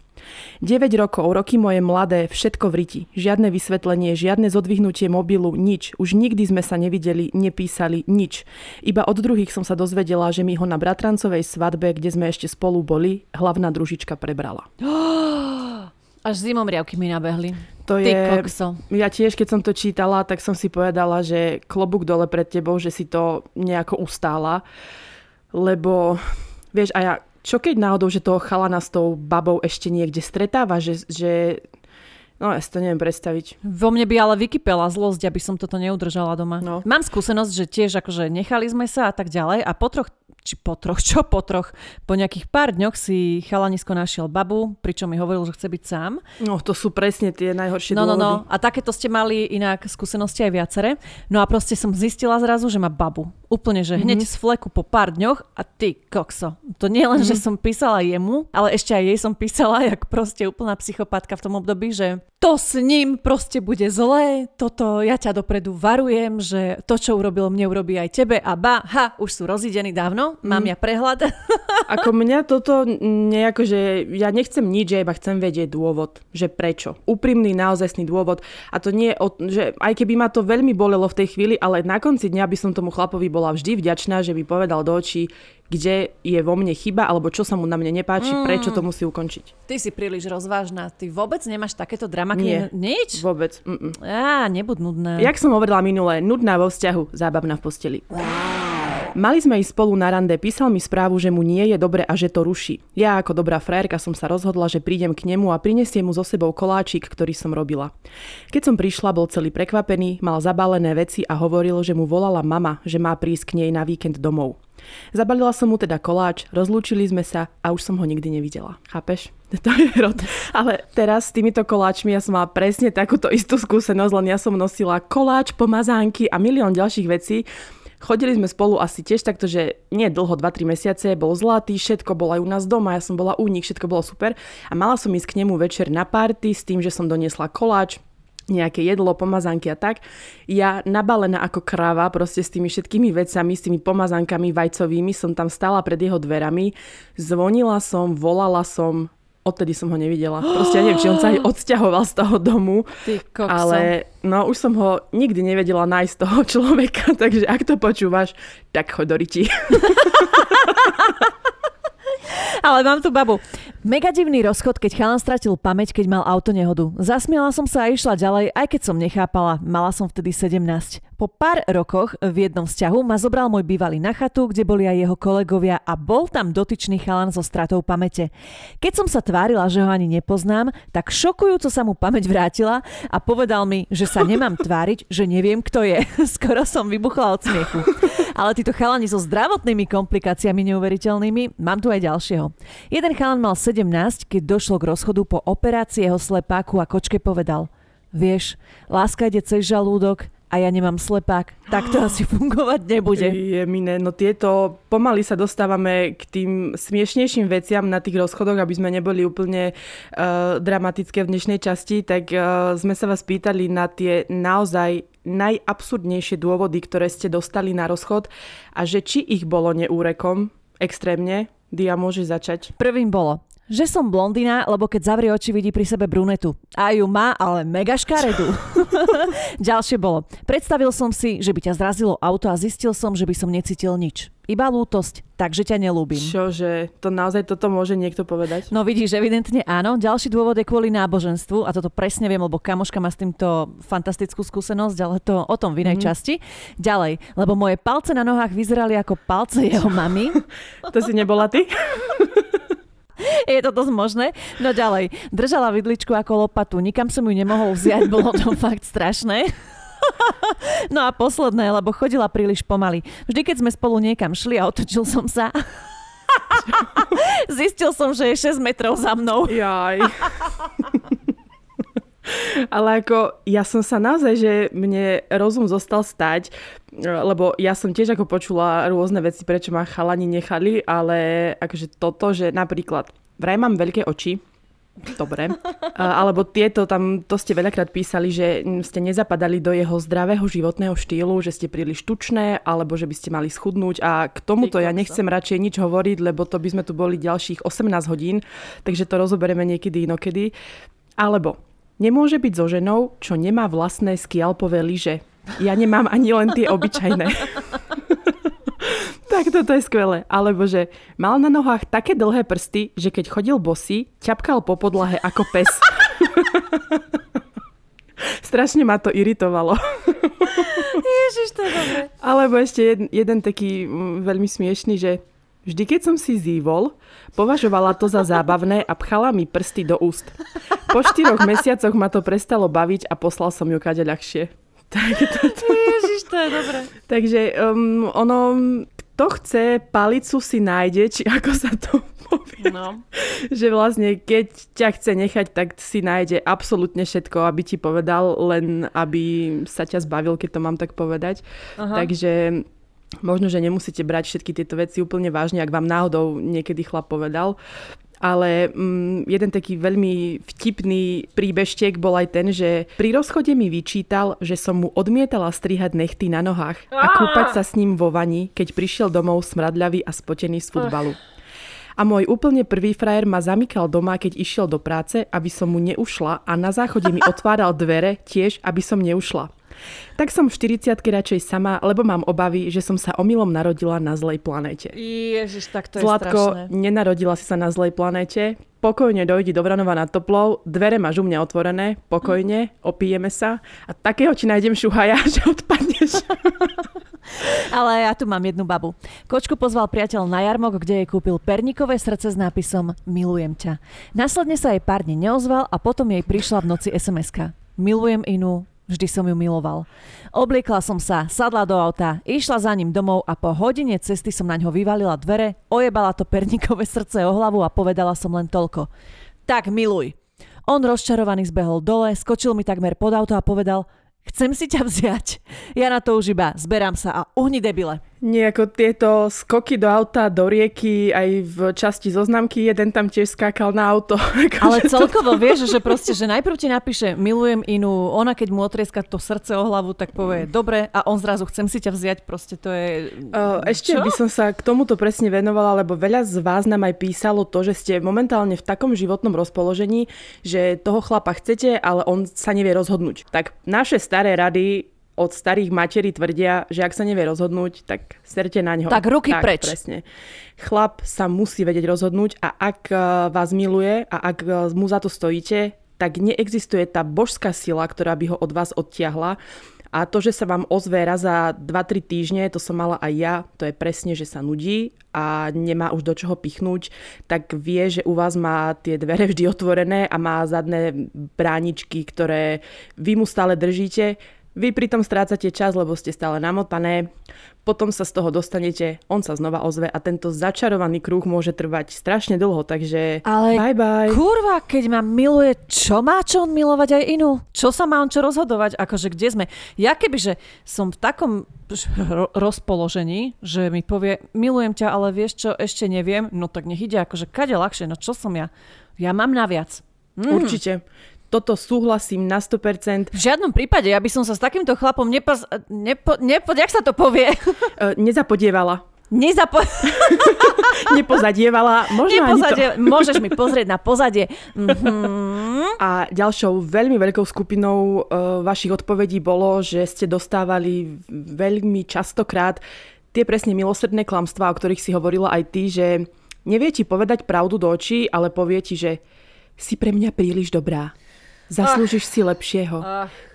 Speaker 2: 9 rokov, roky moje mladé, všetko v riti. Žiadne vysvetlenie, žiadne zodvihnutie mobilu, nič. Už nikdy sme sa nevideli, nepísali, nič. Iba od druhých som sa dozvedela, že mi ho na bratrancovej svadbe, kde sme ešte spolu boli, hlavná družička prebrala.
Speaker 1: Až zimom riavky mi nabehli.
Speaker 2: To
Speaker 1: Ty
Speaker 2: je,
Speaker 1: kokso.
Speaker 2: ja tiež, keď som to čítala, tak som si povedala, že klobúk dole pred tebou, že si to nejako ustála. Lebo, vieš, a ja, čo keď náhodou, že toho chalana s tou babou ešte niekde stretáva, že, že no ja si to neviem predstaviť.
Speaker 1: Vo mne by ale vykypela zlosť, aby som toto neudržala doma.
Speaker 2: No.
Speaker 1: Mám skúsenosť, že tiež akože nechali sme sa a tak ďalej a po troch či po troch, čo po troch, po nejakých pár dňoch si chalanisko našiel babu, pričom mi hovoril, že chce byť sám.
Speaker 2: No to sú presne tie najhoršie
Speaker 1: No, no, no. A takéto ste mali inak skúsenosti aj viacere. No a proste som zistila zrazu, že má babu. Úplne, že hneď z fleku po pár dňoch a ty kokso. To nie len, že som písala jemu, ale ešte aj jej som písala, jak proste úplná psychopatka v tom období, že to s ním proste bude zlé, toto ja ťa dopredu varujem, že to, čo urobil mne, urobí aj tebe a ba, ha, už sú rozidení dávno, mám ja prehľad.
Speaker 2: Ako mňa toto nejako, že ja nechcem nič, ja iba chcem vedieť dôvod, že prečo. Úprimný, naozajstný dôvod. A to nie, že aj keby ma to veľmi bolelo v tej chvíli, ale na konci dňa by som tomu chlapovi bola vždy vďačná, že by povedal do očí, kde je vo mne chyba, alebo čo sa mu na mne nepáči, mm. prečo to musí ukončiť.
Speaker 1: Ty si príliš rozvážna, ty vôbec nemáš takéto drama,
Speaker 2: Nie.
Speaker 1: Nič?
Speaker 2: Vôbec. Mm-mm.
Speaker 1: Á, nebud nudná.
Speaker 2: Jak som hovorila minule, nudná vo vzťahu, zábavná v posteli. Mali sme ísť spolu na rande, písal mi správu, že mu nie je dobre a že to ruší. Ja ako dobrá frajerka som sa rozhodla, že prídem k nemu a prinesiem mu so sebou koláčik, ktorý som robila. Keď som prišla, bol celý prekvapený, mal zabalené veci a hovoril, že mu volala mama, že má prísť k nej na víkend domov. Zabalila som mu teda koláč, rozlúčili sme sa a už som ho nikdy nevidela. Chápeš? To je rod. Ale teraz s týmito koláčmi ja som mala presne takúto istú skúsenosť, len ja som nosila koláč, pomazánky a milión ďalších vecí. Chodili sme spolu asi tiež takto, že nie dlho, 2-3 mesiace, bol zlatý, všetko bolo aj u nás doma, ja som bola u nich, všetko bolo super. A mala som ísť k nemu večer na party s tým, že som doniesla koláč, nejaké jedlo, pomazánky a tak. Ja nabalená ako kráva, proste s tými všetkými vecami, s tými pomazánkami vajcovými, som tam stála pred jeho dverami, zvonila som, volala som, odtedy som ho nevidela. Proste ja neviem, či on sa aj odsťahoval z toho domu,
Speaker 1: Ty kokso.
Speaker 2: ale no už som ho nikdy nevedela nájsť toho človeka, takže ak to počúvaš, tak choď do riti.
Speaker 1: Ale mám tu babu. Mega divný rozchod, keď chalan stratil pamäť, keď mal auto nehodu. Zasmiala som sa a išla ďalej, aj keď som nechápala. Mala som vtedy 17. Po pár rokoch v jednom vzťahu ma zobral môj bývalý na chatu, kde boli aj jeho kolegovia a bol tam dotyčný chalan so stratou pamäte. Keď som sa tvárila, že ho ani nepoznám, tak šokujúco sa mu pamäť vrátila a povedal mi, že sa nemám tváriť, že neviem, kto je. Skoro som vybuchla od smiechu. Ale títo chalani so zdravotnými komplikáciami neuveriteľnými, mám tu aj ďalšieho. Jeden chalan mal 17, keď došlo k rozchodu po operácii jeho slepáku a kočke povedal Vieš, láska ide cez žalúdok a ja nemám slepák, tak to asi fungovať nebude.
Speaker 2: Je no tieto pomaly sa dostávame k tým smiešnejším veciam na tých rozchodoch, aby sme neboli úplne uh, dramatické v dnešnej časti, tak uh, sme sa vás pýtali na tie naozaj najabsurdnejšie dôvody, ktoré ste dostali na rozchod a že či ich bolo neúrekom extrémne. Dia, môže začať.
Speaker 1: Prvým bolo, že som blondina, lebo keď zavrie oči, vidí pri sebe brunetu. A ju má, ale mega škaredú. Ďalšie bolo. Predstavil som si, že by ťa zrazilo auto a zistil som, že by som necítil nič. Iba lútosť, takže ťa nelúbim.
Speaker 2: Čože, to naozaj toto môže niekto povedať?
Speaker 1: No vidíš, evidentne áno. Ďalší dôvod je kvôli náboženstvu a toto presne viem, lebo kamoška má s týmto fantastickú skúsenosť, ale to o tom v inej mm-hmm. časti. Ďalej, lebo moje palce na nohách vyzerali ako palce jeho mamy.
Speaker 2: To si nebola ty?
Speaker 1: Je to dosť možné. No ďalej, držala vidličku ako lopatu, nikam som ju nemohol vziať, bolo to fakt strašné. No a posledné, lebo chodila príliš pomaly. Vždy, keď sme spolu niekam šli a otočil som sa, zistil som, že je 6 metrov za mnou.
Speaker 2: Jaj. Ale ako ja som sa naozaj, že mne rozum zostal stať, lebo ja som tiež ako počula rôzne veci, prečo ma chalani nechali, ale akože toto, že napríklad vraj mám veľké oči, Dobre. Alebo tieto, tam to ste veľakrát písali, že ste nezapadali do jeho zdravého životného štýlu, že ste príliš tučné, alebo že by ste mali schudnúť. A k tomuto ja nechcem radšej nič hovoriť, lebo to by sme tu boli ďalších 18 hodín, takže to rozoberieme niekedy inokedy. Alebo Nemôže byť so ženou, čo nemá vlastné skialpové lyže. Ja nemám ani len tie obyčajné. tak toto je skvelé. Alebo že mal na nohách také dlhé prsty, že keď chodil bosý, ťapkal po podlahe ako pes. Strašne ma to iritovalo.
Speaker 1: Ježiš, to je dobré.
Speaker 2: Alebo ešte jeden, jeden taký mm, veľmi smiešný, že Vždy, keď som si zývol, považovala to za zábavné a pchala mi prsty do úst. Po štyroch mesiacoch ma to prestalo baviť a poslal som ju kade ľahšie.
Speaker 1: Tak toto. Ježiš, to je dobré.
Speaker 2: Takže um, ono, kto chce, palicu si nájde, či ako sa to povie. No. že vlastne keď ťa chce nechať, tak si nájde absolútne všetko, aby ti povedal, len aby sa ťa zbavil, keď to mám tak povedať. Aha. Takže Možno, že nemusíte brať všetky tieto veci úplne vážne, ak vám náhodou niekedy chlap povedal. Ale mm, jeden taký veľmi vtipný príbežtek bol aj ten, že pri rozchode mi vyčítal, že som mu odmietala strihať nechty na nohách a kúpať sa s ním vo vani, keď prišiel domov smradľavý a spotený z futbalu. A môj úplne prvý frajer ma zamykal doma, keď išiel do práce, aby som mu neušla a na záchode mi otváral dvere tiež, aby som neušla. Tak som v 40 radšej sama, lebo mám obavy, že som sa omylom narodila na zlej planéte.
Speaker 1: Ježiš, tak to je
Speaker 2: Zlatko,
Speaker 1: strašné.
Speaker 2: nenarodila si sa na zlej planéte. Pokojne dojdi do Vranova na toplov, dvere máš u mňa otvorené, pokojne, opijeme sa a takého ti nájdem šuhaja, že odpadneš.
Speaker 1: Ale ja tu mám jednu babu. Kočku pozval priateľ na jarmok, kde jej kúpil perníkové srdce s nápisom Milujem ťa. Následne sa jej pár dní neozval a potom jej prišla v noci SMS-ka. Milujem inú, Vždy som ju miloval. Obliekla som sa, sadla do auta, išla za ním domov a po hodine cesty som na ňo vyvalila dvere, ojebala to perníkové srdce o hlavu a povedala som len toľko. Tak miluj. On rozčarovaný zbehol dole, skočil mi takmer pod auto a povedal, chcem si ťa vziať. Ja na to už iba zberám sa a uhni debile.
Speaker 2: Nie, ako tieto skoky do auta, do rieky, aj v časti zoznamky, jeden tam tiež skákal na auto.
Speaker 1: Ale celkovo to... vieš, že proste, že najprv ti napíše milujem inú, ona keď mu otrieska to srdce o hlavu, tak povie dobre a on zrazu chcem si ťa vziať, proste to je...
Speaker 2: Ešte Čo? by som sa k tomuto presne venovala, lebo veľa z vás nám aj písalo to, že ste momentálne v takom životnom rozpoložení, že toho chlapa chcete, ale on sa nevie rozhodnúť. Tak naše staré rady od starých materí tvrdia, že ak sa nevie rozhodnúť, tak serte na ňo.
Speaker 1: Tak ruky tak, preč.
Speaker 2: Presne. Chlap sa musí vedieť rozhodnúť a ak e, vás miluje a ak e, mu za to stojíte, tak neexistuje tá božská sila, ktorá by ho od vás odtiahla. A to, že sa vám ozve raz za 2-3 týždne, to som mala aj ja, to je presne, že sa nudí a nemá už do čoho pichnúť, tak vie, že u vás má tie dvere vždy otvorené a má zadné bráničky, ktoré vy mu stále držíte vy pritom strácate čas, lebo ste stále namotané, potom sa z toho dostanete, on sa znova ozve a tento začarovaný kruh môže trvať strašne dlho, takže
Speaker 1: Ale
Speaker 2: bye bye.
Speaker 1: kurva, keď ma miluje, čo má čo on milovať aj inú? Čo sa má on čo rozhodovať? Akože kde sme? Ja kebyže som v takom rozpoložení, že mi povie, milujem ťa, ale vieš čo, ešte neviem, no tak nech ide, akože kade ľahšie, no čo som ja? Ja mám naviac.
Speaker 2: Mm. Určite toto súhlasím na 100%.
Speaker 1: V žiadnom prípade, ja by som sa s takýmto chlapom nepoz... Nepo, nepo, jak sa to povie?
Speaker 2: Uh, nezapodievala.
Speaker 1: Nezapo...
Speaker 2: Nepozadievala. Možno Nepozadie...
Speaker 1: to. Môžeš mi pozrieť na pozadie. Mm-hmm.
Speaker 2: A ďalšou veľmi veľkou skupinou uh, vašich odpovedí bolo, že ste dostávali veľmi častokrát tie presne milosrdné klamstvá, o ktorých si hovorila aj ty, že nevie ti povedať pravdu do očí, ale povie ti, že si pre mňa príliš dobrá. Zaslúžiš si lepšieho.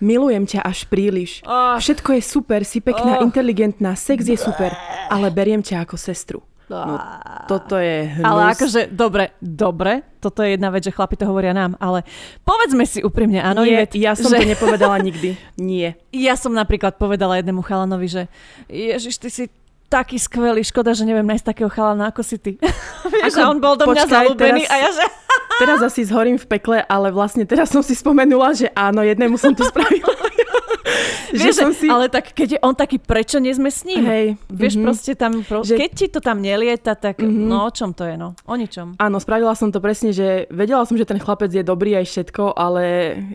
Speaker 2: Milujem ťa až príliš. Všetko je super, si pekná, inteligentná, sex je super, ale beriem ťa ako sestru. No, toto je hnus.
Speaker 1: Ale akože, dobre, dobre, toto je jedna vec, že chlapi to hovoria nám, ale povedzme si úprimne, áno,
Speaker 2: Nie,
Speaker 1: Ivet,
Speaker 2: ja som
Speaker 1: že...
Speaker 2: to nepovedala nikdy. Nie.
Speaker 1: Ja som napríklad povedala jednému chalanovi, že Ježiš, ty si taký skvelý, škoda, že neviem nájsť takého chalana ako si ty. Vieš,
Speaker 2: Ako-
Speaker 1: a on bol do mňa
Speaker 2: počkaj,
Speaker 1: zalúbený
Speaker 2: teraz-
Speaker 1: a ja že...
Speaker 2: Teraz asi zhorím v pekle, ale vlastne teraz som si spomenula, že áno, jednému som to spravila. že
Speaker 1: Vieš,
Speaker 2: som si...
Speaker 1: ale tak keď je on taký, prečo nie sme s ním?
Speaker 2: Hej.
Speaker 1: Vieš,
Speaker 2: mhm.
Speaker 1: proste tam, pro...
Speaker 2: Že-
Speaker 1: keď ti to tam nelieta, tak
Speaker 2: Mhm.
Speaker 1: no o čom to je, no? O ničom.
Speaker 2: Áno, spravila som to presne, že vedela som, že ten chlapec je dobrý aj všetko, ale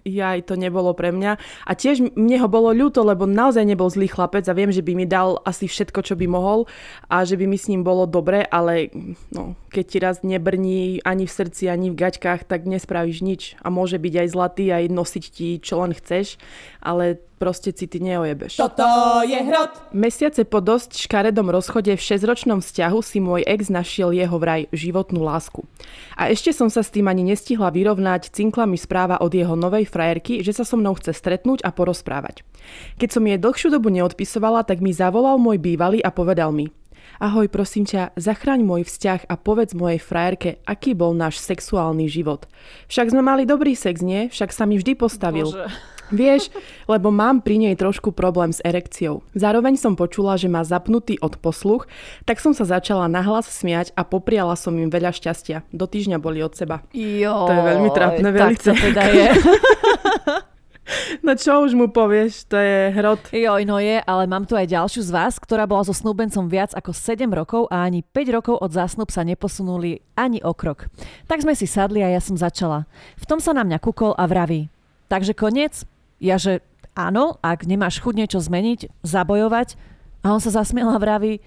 Speaker 2: ja aj to nebolo pre mňa. A tiež mne ho bolo ľúto, lebo naozaj nebol zlý chlapec a viem, že by mi dal asi všetko, čo by mohol a že by mi s ním bolo dobre, ale no, keď ti raz nebrní ani v srdci, ani v gaťkách, tak nespravíš nič. A môže byť aj zlatý, aj nosiť ti, čo len chceš, ale proste si ty neojebeš.
Speaker 3: Toto je hrot.
Speaker 2: Mesiace po dosť škaredom rozchode v 6-ročnom vzťahu si môj ex našiel jeho vraj životnú lásku. A ešte som sa s tým ani nestihla vyrovnať, cinkla mi správa od jeho novej frajerky, že sa so mnou chce stretnúť a porozprávať. Keď som jej dlhšiu dobu neodpisovala, tak mi zavolal môj bývalý a povedal mi Ahoj, prosím ťa, zachraň môj vzťah a povedz mojej frajerke, aký bol náš sexuálny život. Však sme mali dobrý sex, nie? Však sa mi vždy postavil.
Speaker 1: Bože.
Speaker 2: Vieš, lebo mám pri nej trošku problém s erekciou. Zároveň som počula, že má zapnutý od posluch, tak som sa začala nahlas smiať a popriala som im veľa šťastia. Do týždňa boli od seba.
Speaker 1: Jo,
Speaker 2: To je veľmi trápne,
Speaker 1: tak
Speaker 2: velice.
Speaker 1: to teda je.
Speaker 2: No čo už mu povieš, to je hrot.
Speaker 1: Joj, no je, ale mám tu aj ďalšiu z vás, ktorá bola so snúbencom viac ako 7 rokov a ani 5 rokov od zásnub sa neposunuli ani o krok. Tak sme si sadli a ja som začala. V tom sa na mňa kúkol a vraví. Takže koniec? Ja že áno, ak nemáš chuť niečo zmeniť, zabojovať. A on sa zasmiel a vraví,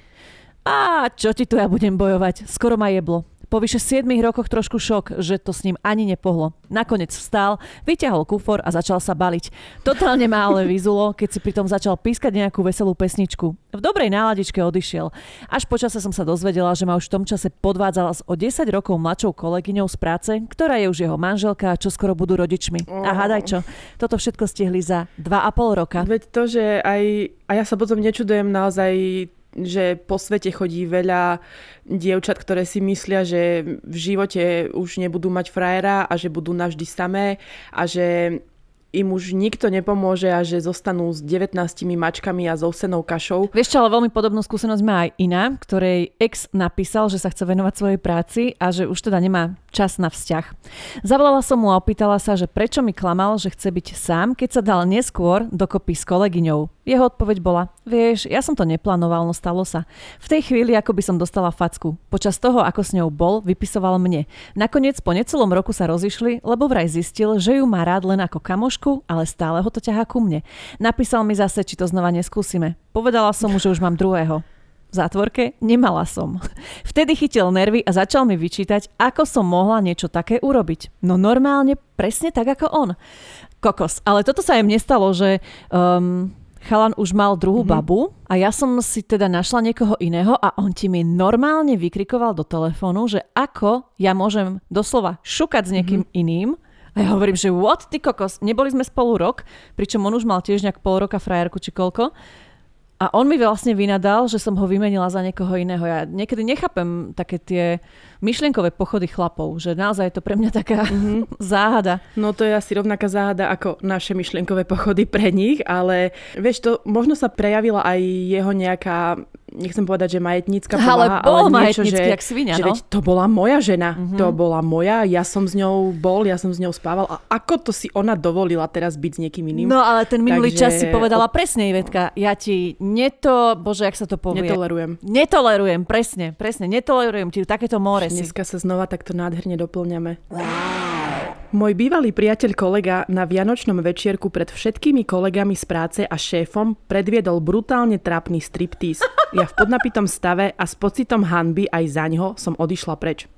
Speaker 1: a čo ti tu ja budem bojovať, skoro ma jeblo. Po vyše 7 rokoch trošku šok, že to s ním ani nepohlo. Nakoniec vstal, vyťahol kufor a začal sa baliť. Totálne ma ale vyzulo, keď si pritom začal pískať nejakú veselú pesničku. V dobrej náladičke odišiel. Až počase som sa dozvedela, že ma už v tom čase podvádzala s o 10 rokov mladšou kolegyňou z práce, ktorá je už jeho manželka a čo skoro budú rodičmi. A hádaj čo, toto všetko stihli za 2,5 roka.
Speaker 2: Veď to, že aj... A ja sa potom nečudujem naozaj že po svete chodí veľa dievčat, ktoré si myslia, že v živote už nebudú mať frajera a že budú navždy samé a že im už nikto nepomôže a že zostanú s 19 mačkami a so senou kašou.
Speaker 1: Vieš čo, ale veľmi podobnú skúsenosť má aj iná, ktorej ex napísal, že sa chce venovať svojej práci a že už teda nemá čas na vzťah. Zavolala som mu a opýtala sa, že prečo mi klamal, že chce byť sám, keď sa dal neskôr dokopy s kolegyňou. Jeho odpoveď bola, vieš, ja som to neplánoval, no stalo sa. V tej chvíli ako by som dostala facku. Počas toho, ako s ňou bol, vypisoval mne. Nakoniec po necelom roku sa rozišli, lebo vraj zistil, že ju má rád len ako kamošku, ale stále ho to ťahá ku mne. Napísal mi zase, či to znova neskúsime. Povedala som mu, že už mám druhého. V zátvorke nemala som. Vtedy chytil nervy a začal mi vyčítať, ako som mohla niečo také urobiť. No normálne, presne tak ako on. Kokos. Ale toto sa im nestalo, že um, chalan už mal druhú mm-hmm. babu a ja som si teda našla niekoho iného a on ti mi normálne vykrikoval do telefónu, že ako ja môžem doslova šukať s niekým mm-hmm. iným a ja hovorím, že what, ty kokos, neboli sme spolu rok, pričom on už mal tiež nejak pol roka frajerku či koľko. A on mi vlastne vynadal, že som ho vymenila za niekoho iného. Ja niekedy nechápem také tie myšlienkové pochody chlapov, že naozaj je to pre mňa taká mm-hmm. záhada.
Speaker 2: No to je asi rovnaká záhada ako naše myšlienkové pochody pre nich, ale vieš, to možno sa prejavila aj jeho nejaká nechcem povedať, že majetnícka
Speaker 1: Ale
Speaker 2: povaha,
Speaker 1: bol
Speaker 2: ale niečo, že,
Speaker 1: jak svinia,
Speaker 2: že
Speaker 1: no.
Speaker 2: veď to bola moja žena, mm-hmm. to bola moja, ja som s ňou bol, ja som s ňou spával a ako to si ona dovolila teraz byť s niekým iným?
Speaker 1: No ale ten minulý
Speaker 2: Takže-
Speaker 1: čas si povedala presne, Ivetka, ja ti neto, bože, jak sa to povie.
Speaker 2: Netolerujem.
Speaker 1: Netolerujem, presne, presne, netolerujem ti takéto more si.
Speaker 2: Dneska sa znova takto nádherne doplňame. Môj bývalý priateľ kolega na vianočnom večierku pred všetkými kolegami z práce a šéfom predviedol brutálne trápny striptease. Ja v podnapitom stave a s pocitom hanby aj za ňo som odišla preč.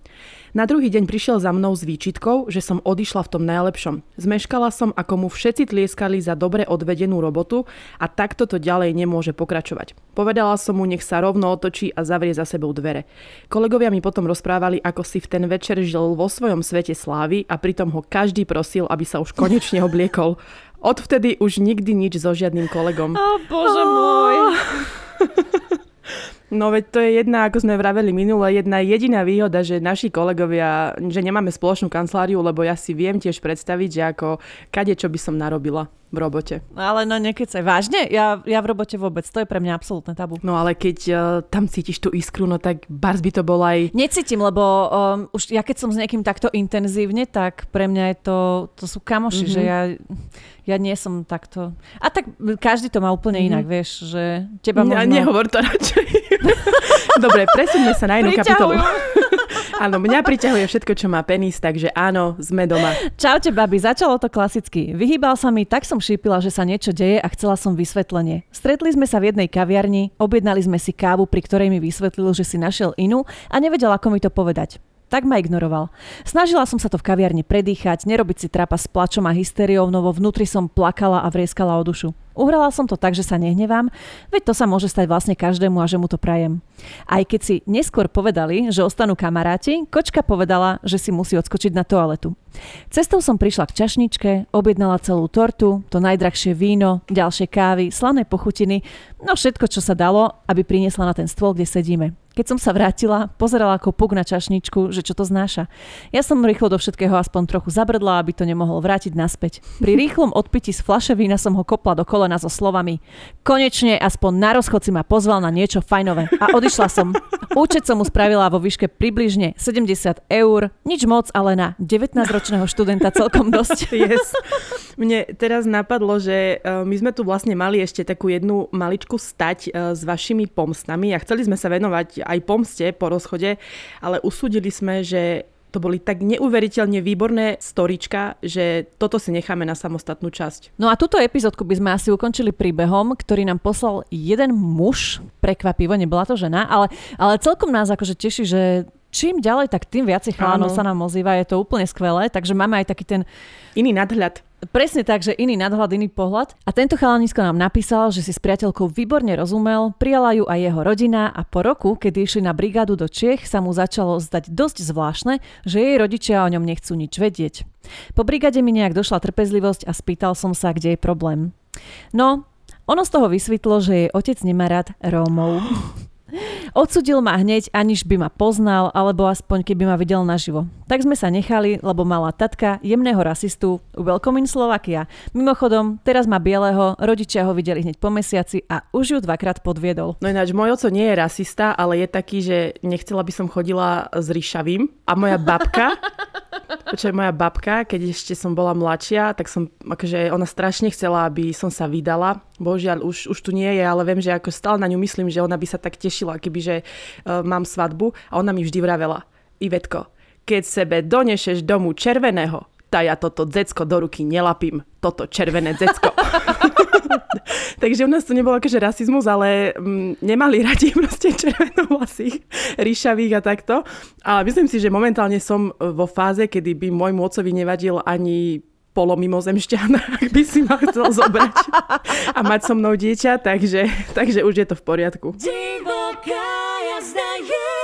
Speaker 2: Na druhý deň prišiel za mnou s výčitkou, že som odišla v tom najlepšom. Zmeškala som, ako mu všetci tlieskali za dobre odvedenú robotu a takto to ďalej nemôže pokračovať. Povedala som mu, nech sa rovno otočí a zavrie za sebou dvere. Kolegovia mi potom rozprávali, ako si v ten večer žil vo svojom svete slávy a pritom ho každý prosil, aby sa už konečne obliekol. Odvtedy už nikdy nič so žiadnym kolegom.
Speaker 1: Ó, bože môj.
Speaker 2: No veď to je jedna, ako sme vraveli minule, jedna jediná výhoda, že naši kolegovia, že nemáme spoločnú kanceláriu, lebo ja si viem tiež predstaviť, že ako kade čo by som narobila v robote.
Speaker 1: Ale no nekecaj, vážne? Ja, ja v robote vôbec, to je pre mňa absolútne tabu.
Speaker 2: No ale keď uh, tam cítiš tú iskru, no tak bars by to bol aj...
Speaker 1: Necítim, lebo um, už ja keď som s niekým takto intenzívne, tak pre mňa je to, to sú kamoši, mm-hmm. že ja, ja nie som takto... A tak každý to má úplne mm-hmm. inak, vieš, že teba možno... Ja,
Speaker 2: nehovor to radšej. Dobre, presuňme sa na inú kapitolu. Áno, mňa priťahuje všetko, čo má penis, takže áno, sme doma.
Speaker 1: Čaute, babi, začalo to klasicky. Vyhýbal sa mi, tak som šípila, že sa niečo deje a chcela som vysvetlenie. Stretli sme sa v jednej kaviarni, objednali sme si kávu, pri ktorej mi vysvetlil, že si našiel inú a nevedel, ako mi to povedať. Tak ma ignoroval. Snažila som sa to v kaviarni predýchať, nerobiť si trapa s plačom a hysteriou, no vo vnútri som plakala a vrieskala o dušu. Uhrala som to tak, že sa nehnevám, veď to sa môže stať vlastne každému a že mu to prajem. Aj keď si neskôr povedali, že ostanú kamaráti, kočka povedala, že si musí odskočiť na toaletu. Cestou som prišla k čašničke, objednala celú tortu, to najdrahšie víno, ďalšie kávy, slané pochutiny, no všetko, čo sa dalo, aby priniesla na ten stôl, kde sedíme. Keď som sa vrátila, pozerala ako puk na čašničku, že čo to znáša. Ja som rýchlo do všetkého aspoň trochu zabrdla, aby to nemohol vrátiť naspäť. Pri rýchlom odpiti z flaše vína som ho kopla do kolena so slovami Konečne aspoň na rozchod si ma pozval na niečo fajnové. A odišla som. Účet som mu spravila vo výške približne 70 eur. Nič moc, ale na 19-ročného študenta celkom dosť.
Speaker 2: Yes. Mne teraz napadlo, že e, my sme tu vlastne mali ešte takú jednu maličku stať e, s vašimi pomstami a chceli sme sa venovať aj pomste po rozchode, ale usúdili sme, že to boli tak neuveriteľne výborné storička, že toto si necháme na samostatnú časť.
Speaker 1: No a túto epizódku by sme asi ukončili príbehom, ktorý nám poslal jeden muž, prekvapivo, nebola to žena, ale, ale celkom nás akože teší, že čím ďalej, tak tým viacej chalanov sa nám ozýva, je to úplne skvelé, takže máme aj taký ten...
Speaker 2: Iný nadhľad.
Speaker 1: Presne tak, že iný nadhľad, iný pohľad. A tento chalanisko nám napísal, že si s priateľkou výborne rozumel, prijala ju aj jeho rodina a po roku, keď išli na brigádu do Čiech, sa mu začalo zdať dosť zvláštne, že jej rodičia o ňom nechcú nič vedieť. Po brigáde mi nejak došla trpezlivosť a spýtal som sa, kde je problém. No, ono z toho vysvetlo, že jej otec nemá rád Rómov. Odsudil ma hneď, aniž by ma poznal, alebo aspoň keby ma videl naživo. Tak sme sa nechali, lebo mala tatka jemného rasistu, welcome in Slovakia. Mimochodom, teraz má bieleho, rodičia ho videli hneď po mesiaci a už ju dvakrát podviedol.
Speaker 2: No ináč, môj oco nie je rasista, ale je taký, že nechcela by som chodila s ríšavým. A moja babka, Počkaj, moja babka, keď ešte som bola mladšia, tak som, akože ona strašne chcela, aby som sa vydala. Božiaľ, už, už tu nie je, ale viem, že ako stále na ňu myslím, že ona by sa tak tešila, kebyže uh, mám svadbu. A ona mi vždy vravela, Ivetko, keď sebe donešeš domu červeného, tá ja toto decko do ruky nelapím, toto červené decko. Takže u nás to nebolo akože rasizmus, ale mm, nemali radi proste červenovlasých, ríšavých a takto. Ale myslím si, že momentálne som vo fáze, kedy by môjmu ocovi nevadil ani polomimozemšťan, ak by si ma chcel zobrať a mať so mnou dieťa, takže, takže už je to v poriadku. Divoká jazda je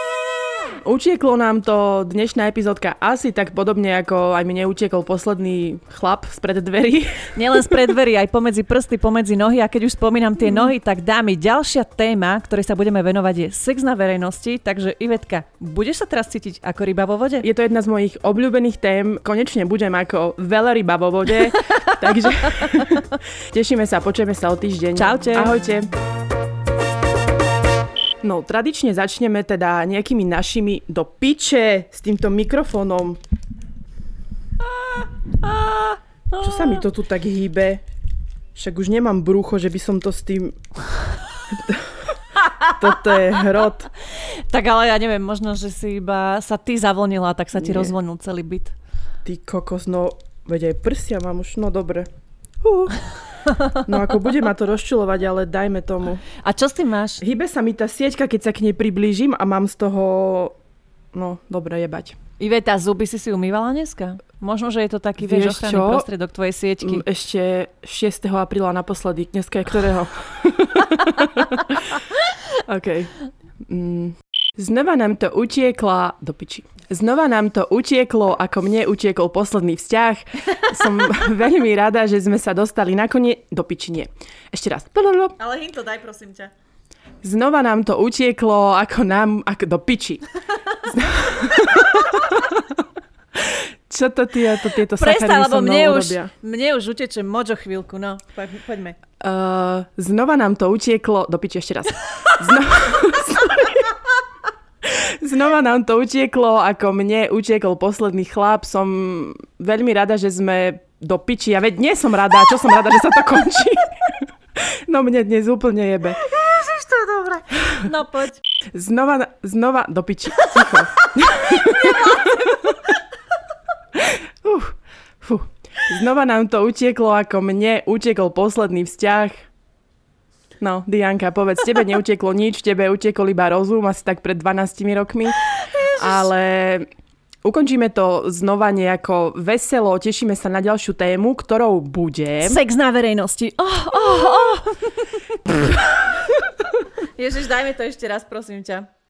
Speaker 2: Utieklo nám to dnešná epizódka asi tak podobne, ako aj mi neutiekol posledný chlap spred dverí.
Speaker 1: Nielen spred dverí, aj pomedzi prsty, pomedzi nohy. A keď už spomínam tie nohy, tak dámy, ďalšia téma, ktorej sa budeme venovať je sex na verejnosti. Takže Ivetka, budeš sa teraz cítiť ako ryba vo vode?
Speaker 2: Je to jedna z mojich obľúbených tém. Konečne budem ako veľa ryba vo vode. takže tešíme sa, počujeme sa o týždeň.
Speaker 1: Čaute.
Speaker 2: Ahojte. No, tradične začneme teda nejakými našimi do piče s týmto mikrofónom. Čo sa mi to tu tak hýbe? Však už nemám brucho, že by som to s tým... Toto je hrot.
Speaker 1: Tak ale ja neviem, možno, že si iba sa ty zavlnila, tak sa ti Nie. rozvonil celý byt.
Speaker 2: Ty kokos, no veď aj prsia mám už, no dobre. Uh. No ako bude ma to rozčulovať, ale dajme tomu.
Speaker 1: A čo s tým máš?
Speaker 2: Hýbe sa mi tá sieťka, keď sa k nej priblížim a mám z toho, no dobre, jebať.
Speaker 1: Iveta, zuby si si umývala dneska? Možno, že je to taký, vieš, ochranný čo? prostriedok tvojej sieťky. Mm,
Speaker 2: ešte 6. apríla naposledy. Dneska je ktorého? OK. Mm. Znova nám to utiekla do piči. Znova nám to utieklo, ako mne utiekol posledný vzťah. Som veľmi rada, že sme sa dostali nakoniec do pičinie. Ešte raz.
Speaker 1: Ale hint to daj, prosím ťa.
Speaker 2: Znova nám to utieklo ako nám, ako do piči. Čo to tieto, tieto
Speaker 1: Prestaj, lebo mne už,
Speaker 2: urobia?
Speaker 1: mne už uteče močo chvíľku, no. Poďme.
Speaker 2: Uh, znova nám to utieklo, do piči ešte raz. Znova, znova nám to utieklo, ako mne utiekol posledný chlap. Som veľmi rada, že sme do piči. Ja veď nie som rada, čo som rada, že sa to končí. no mne dnes úplne jebe.
Speaker 1: Ježiš, to je dobré. No poď.
Speaker 2: Znova, znova do piči. Ticho. uh, fú. Znova nám to utieklo, ako mne utiekol posledný vzťah. No, Dianka, povedz, tebe neutieklo nič, tebe utiekol iba rozum asi tak pred 12 rokmi. Ale ukončíme to znova nejako veselo, tešíme sa na ďalšiu tému, ktorou bude...
Speaker 1: Sex na verejnosti. Oh, oh, oh. Ježiš, dajme to ešte raz, prosím ťa.